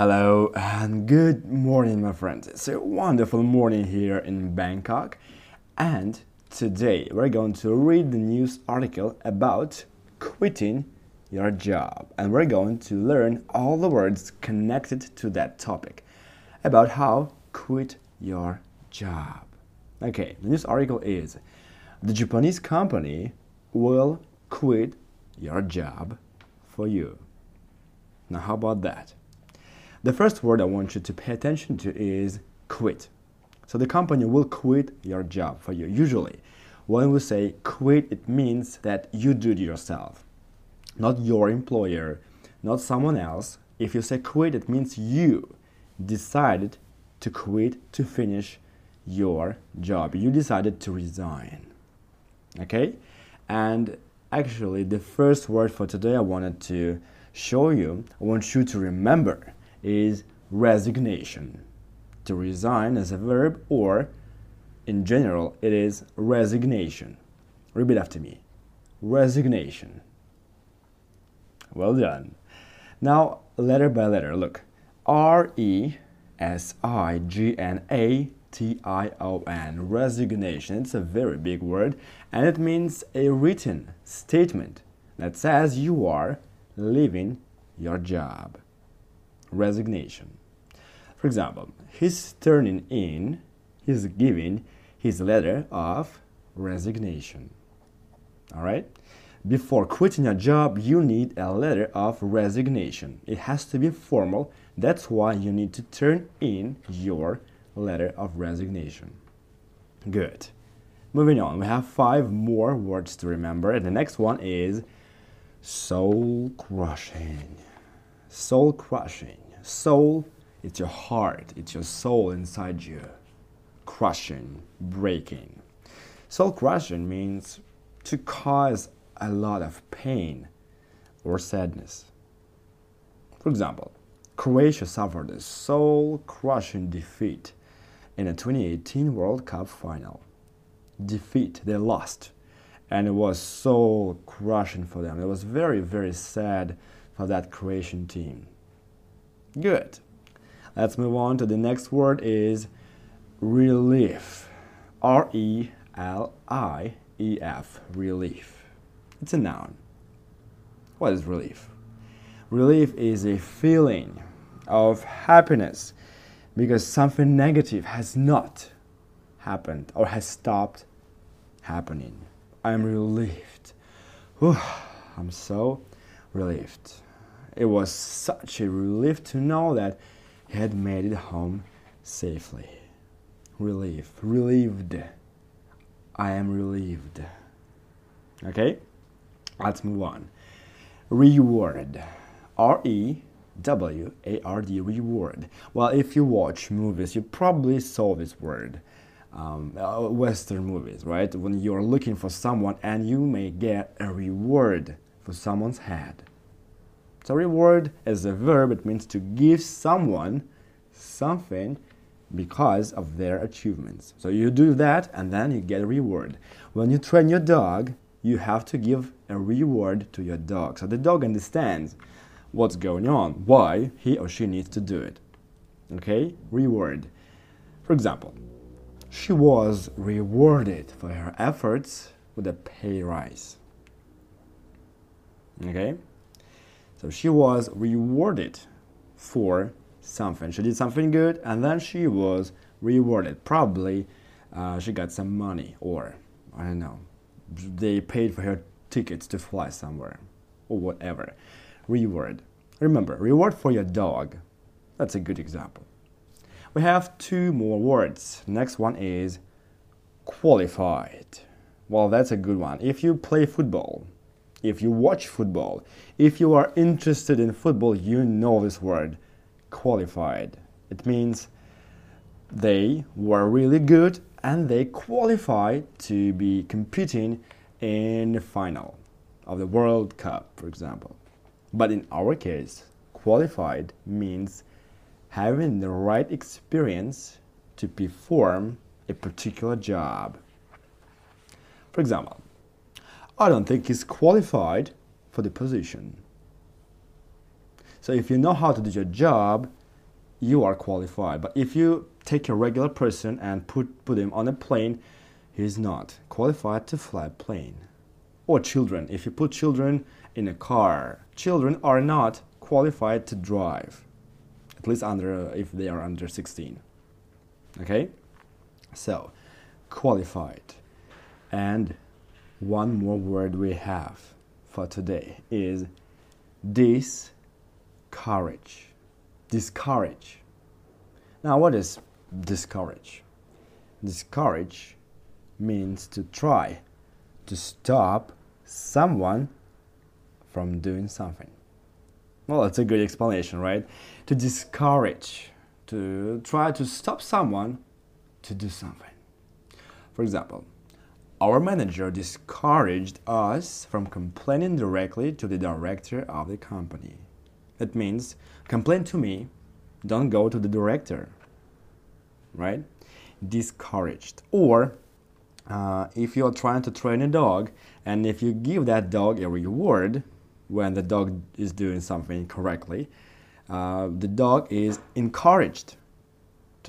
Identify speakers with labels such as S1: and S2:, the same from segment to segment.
S1: Hello and good morning, my friends. It's a wonderful morning here in Bangkok, and today we're going to read the news article about quitting your job, and we're going to learn all the words connected to that topic about how quit your job. Okay, the news article is the Japanese company will quit your job for you. Now, how about that? The first word I want you to pay attention to is quit. So the company will quit your job for you. Usually, when we say quit, it means that you do it yourself, not your employer, not someone else. If you say quit, it means you decided to quit to finish your job. You decided to resign. Okay? And actually, the first word for today I wanted to show you, I want you to remember is resignation. To resign as a verb, or in general, it is resignation. Repeat after me resignation. Well done. Now, letter by letter, look R E S I G N A T I O N. Resignation. It's a very big word and it means a written statement that says you are leaving your job resignation. For example, he's turning in, he's giving his letter of resignation. All right? Before quitting a job, you need a letter of resignation. It has to be formal. That's why you need to turn in your letter of resignation. Good. Moving on, we have five more words to remember, and the next one is soul crushing soul crushing. Soul, it's your heart, it's your soul inside you. Crushing, breaking. Soul crushing means to cause a lot of pain or sadness. For example, Croatia suffered a soul crushing defeat in the 2018 World Cup final. Defeat, they lost. And it was soul crushing for them. It was very, very sad for that Croatian team. Good. Let's move on to the next word is relief. R E L I E F. Relief. It's a noun. What is relief? Relief is a feeling of happiness because something negative has not happened or has stopped happening. I'm relieved. Whew, I'm so relieved. It was such a relief to know that he had made it home safely. Relief, relieved. I am relieved. Okay? Let's move on. Reward. R E W A R D, reward. Well, if you watch movies, you probably saw this word. Um, uh, Western movies, right? When you're looking for someone and you may get a reward for someone's head. So reward as a verb, it means to give someone something because of their achievements. So you do that and then you get a reward. When you train your dog, you have to give a reward to your dog. So the dog understands what's going on, why he or she needs to do it. Okay? Reward. For example, she was rewarded for her efforts with a pay rise. Okay? So she was rewarded for something. She did something good and then she was rewarded. Probably uh, she got some money or I don't know. They paid for her tickets to fly somewhere or whatever. Reward. Remember, reward for your dog. That's a good example. We have two more words. Next one is qualified. Well, that's a good one. If you play football, if you watch football, if you are interested in football, you know this word qualified. It means they were really good and they qualified to be competing in the final of the World Cup, for example. But in our case, qualified means having the right experience to perform a particular job. For example, I don't think he's qualified for the position. So if you know how to do your job, you are qualified. But if you take a regular person and put, put him on a plane, he's not qualified to fly a plane. Or children, if you put children in a car, children are not qualified to drive, at least under if they are under 16. Okay, so qualified, and one more word we have for today is discourage. Discourage. Now, what is discourage? Discourage means to try to stop someone from doing something. Well, that's a good explanation, right? To discourage, to try to stop someone to do something. For example, our manager discouraged us from complaining directly to the director of the company. That means, complain to me, don't go to the director. Right? Discouraged. Or, uh, if you're trying to train a dog and if you give that dog a reward when the dog is doing something correctly, uh, the dog is encouraged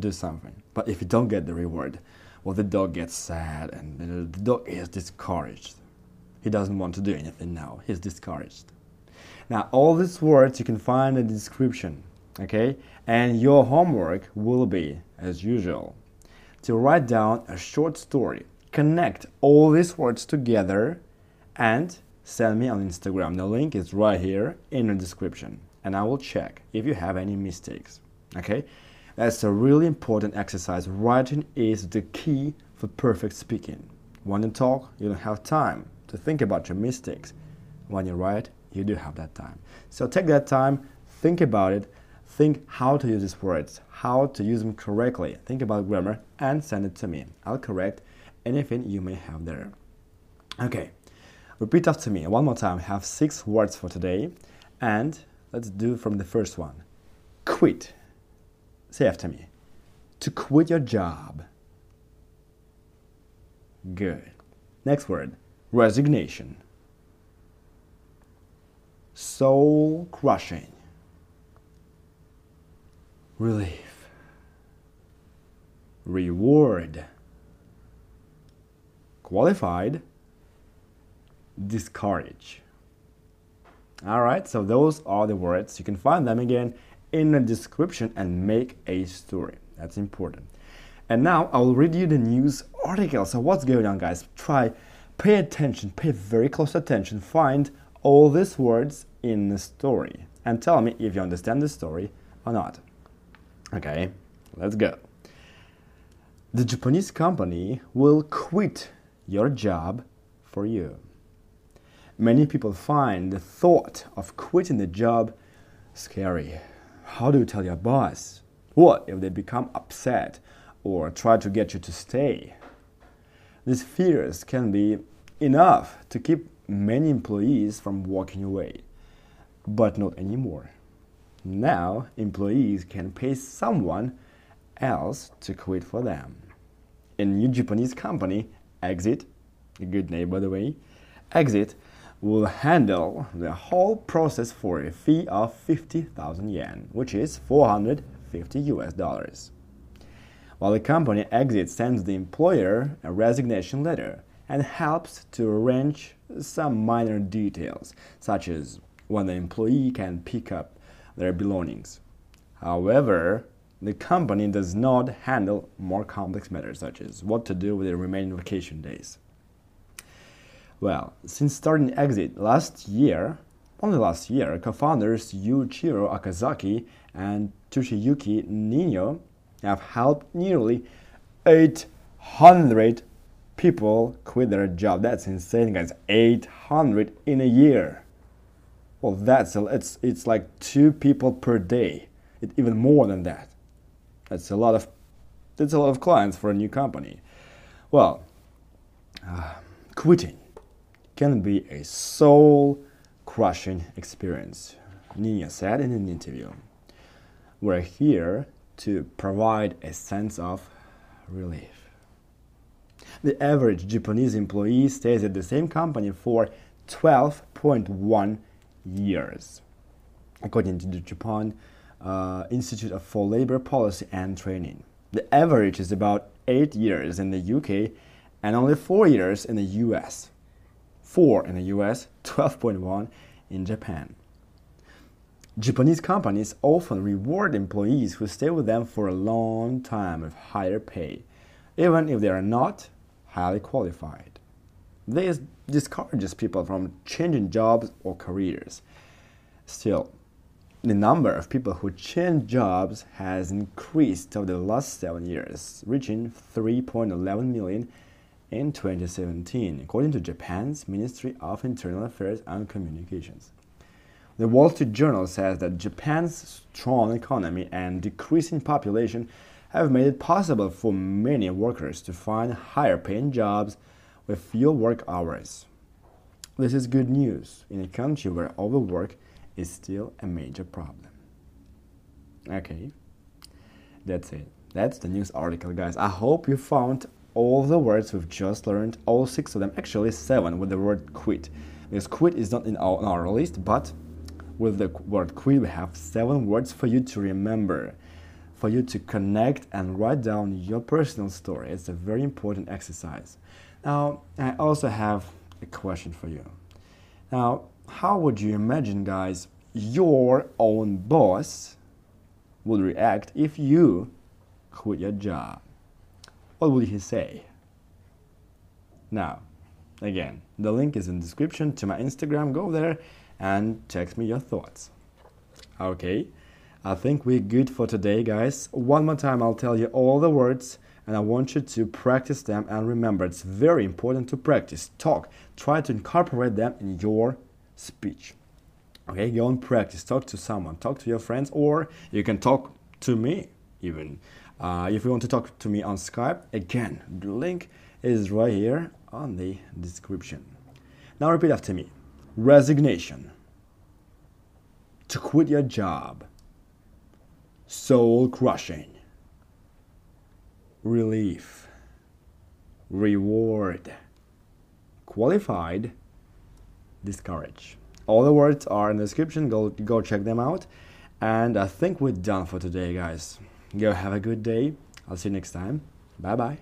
S1: to do something. But if you don't get the reward, well, the dog gets sad and the dog is discouraged. He doesn't want to do anything now. He's discouraged. Now, all these words you can find in the description, okay? And your homework will be, as usual, to write down a short story. Connect all these words together and send me on Instagram. The link is right here in the description, and I will check if you have any mistakes, okay? That's a really important exercise. Writing is the key for perfect speaking. When you talk, you don't have time to think about your mistakes. When you write, you do have that time. So take that time, think about it, think how to use these words, how to use them correctly. Think about grammar and send it to me. I'll correct anything you may have there. Okay, repeat after me one more time. I have six words for today, and let's do from the first one quit. Say after me. To quit your job. Good. Next word resignation. Soul crushing. Relief. Reward. Qualified. Discourage. All right, so those are the words. You can find them again in the description and make a story. That's important. And now I'll read you the news article. So what's going on, guys? Try, pay attention, pay very close attention. Find all these words in the story and tell me if you understand the story or not. Okay, let's go. The Japanese company will quit your job for you. Many people find the thought of quitting the job scary. How do you tell your boss? What if they become upset or try to get you to stay? These fears can be enough to keep many employees from walking away, but not anymore. Now, employees can pay someone else to quit for them. A new Japanese company, Exit, a good name by the way, Exit will handle the whole process for a fee of 50,000 yen, which is 450 US dollars. While the company exit sends the employer a resignation letter and helps to arrange some minor details, such as when the employee can pick up their belongings. However, the company does not handle more complex matters such as what to do with the remaining vacation days. Well, since starting Exit last year, only last year, co-founders Yuichiro Okazaki and Toshiyuki Niino have helped nearly 800 people quit their job. That's insane, guys. 800 in a year. Well, that's it's it's like two people per day. It, even more than that. That's a lot of that's a lot of clients for a new company. Well, uh, quitting can be a soul crushing experience, Nina said in an interview. We're here to provide a sense of relief. The average Japanese employee stays at the same company for 12.1 years. According to the Japan uh, Institute for Labor Policy and Training. The average is about 8 years in the UK and only 4 years in the US. 4 in the US, 12.1 in Japan. Japanese companies often reward employees who stay with them for a long time with higher pay, even if they are not highly qualified. This discourages people from changing jobs or careers. Still, the number of people who change jobs has increased over the last seven years, reaching 3.11 million in 2017, according to Japan's Ministry of Internal Affairs and Communications. The Wall Street Journal says that Japan's strong economy and decreasing population have made it possible for many workers to find higher paying jobs with fewer work hours. This is good news in a country where overwork is still a major problem. Okay, that's it. That's the news article, guys. I hope you found all the words we've just learned, all six of them, actually seven with the word quit. Because quit is not in our, in our list, but with the word quit, we have seven words for you to remember, for you to connect and write down your personal story. It's a very important exercise. Now, I also have a question for you. Now, how would you imagine, guys, your own boss would react if you quit your job? What would he say? Now, again, the link is in the description to my Instagram. Go there and text me your thoughts. Okay, I think we're good for today, guys. One more time, I'll tell you all the words and I want you to practice them. And remember, it's very important to practice. Talk, try to incorporate them in your speech. Okay, go and practice. Talk to someone, talk to your friends, or you can talk to me even. Uh, if you want to talk to me on Skype, again, the link is right here on the description. Now repeat after me resignation, to quit your job, soul crushing, relief, reward, qualified, discourage. All the words are in the description. Go, go check them out. And I think we're done for today, guys. Go have a good day. I'll see you next time. Bye bye.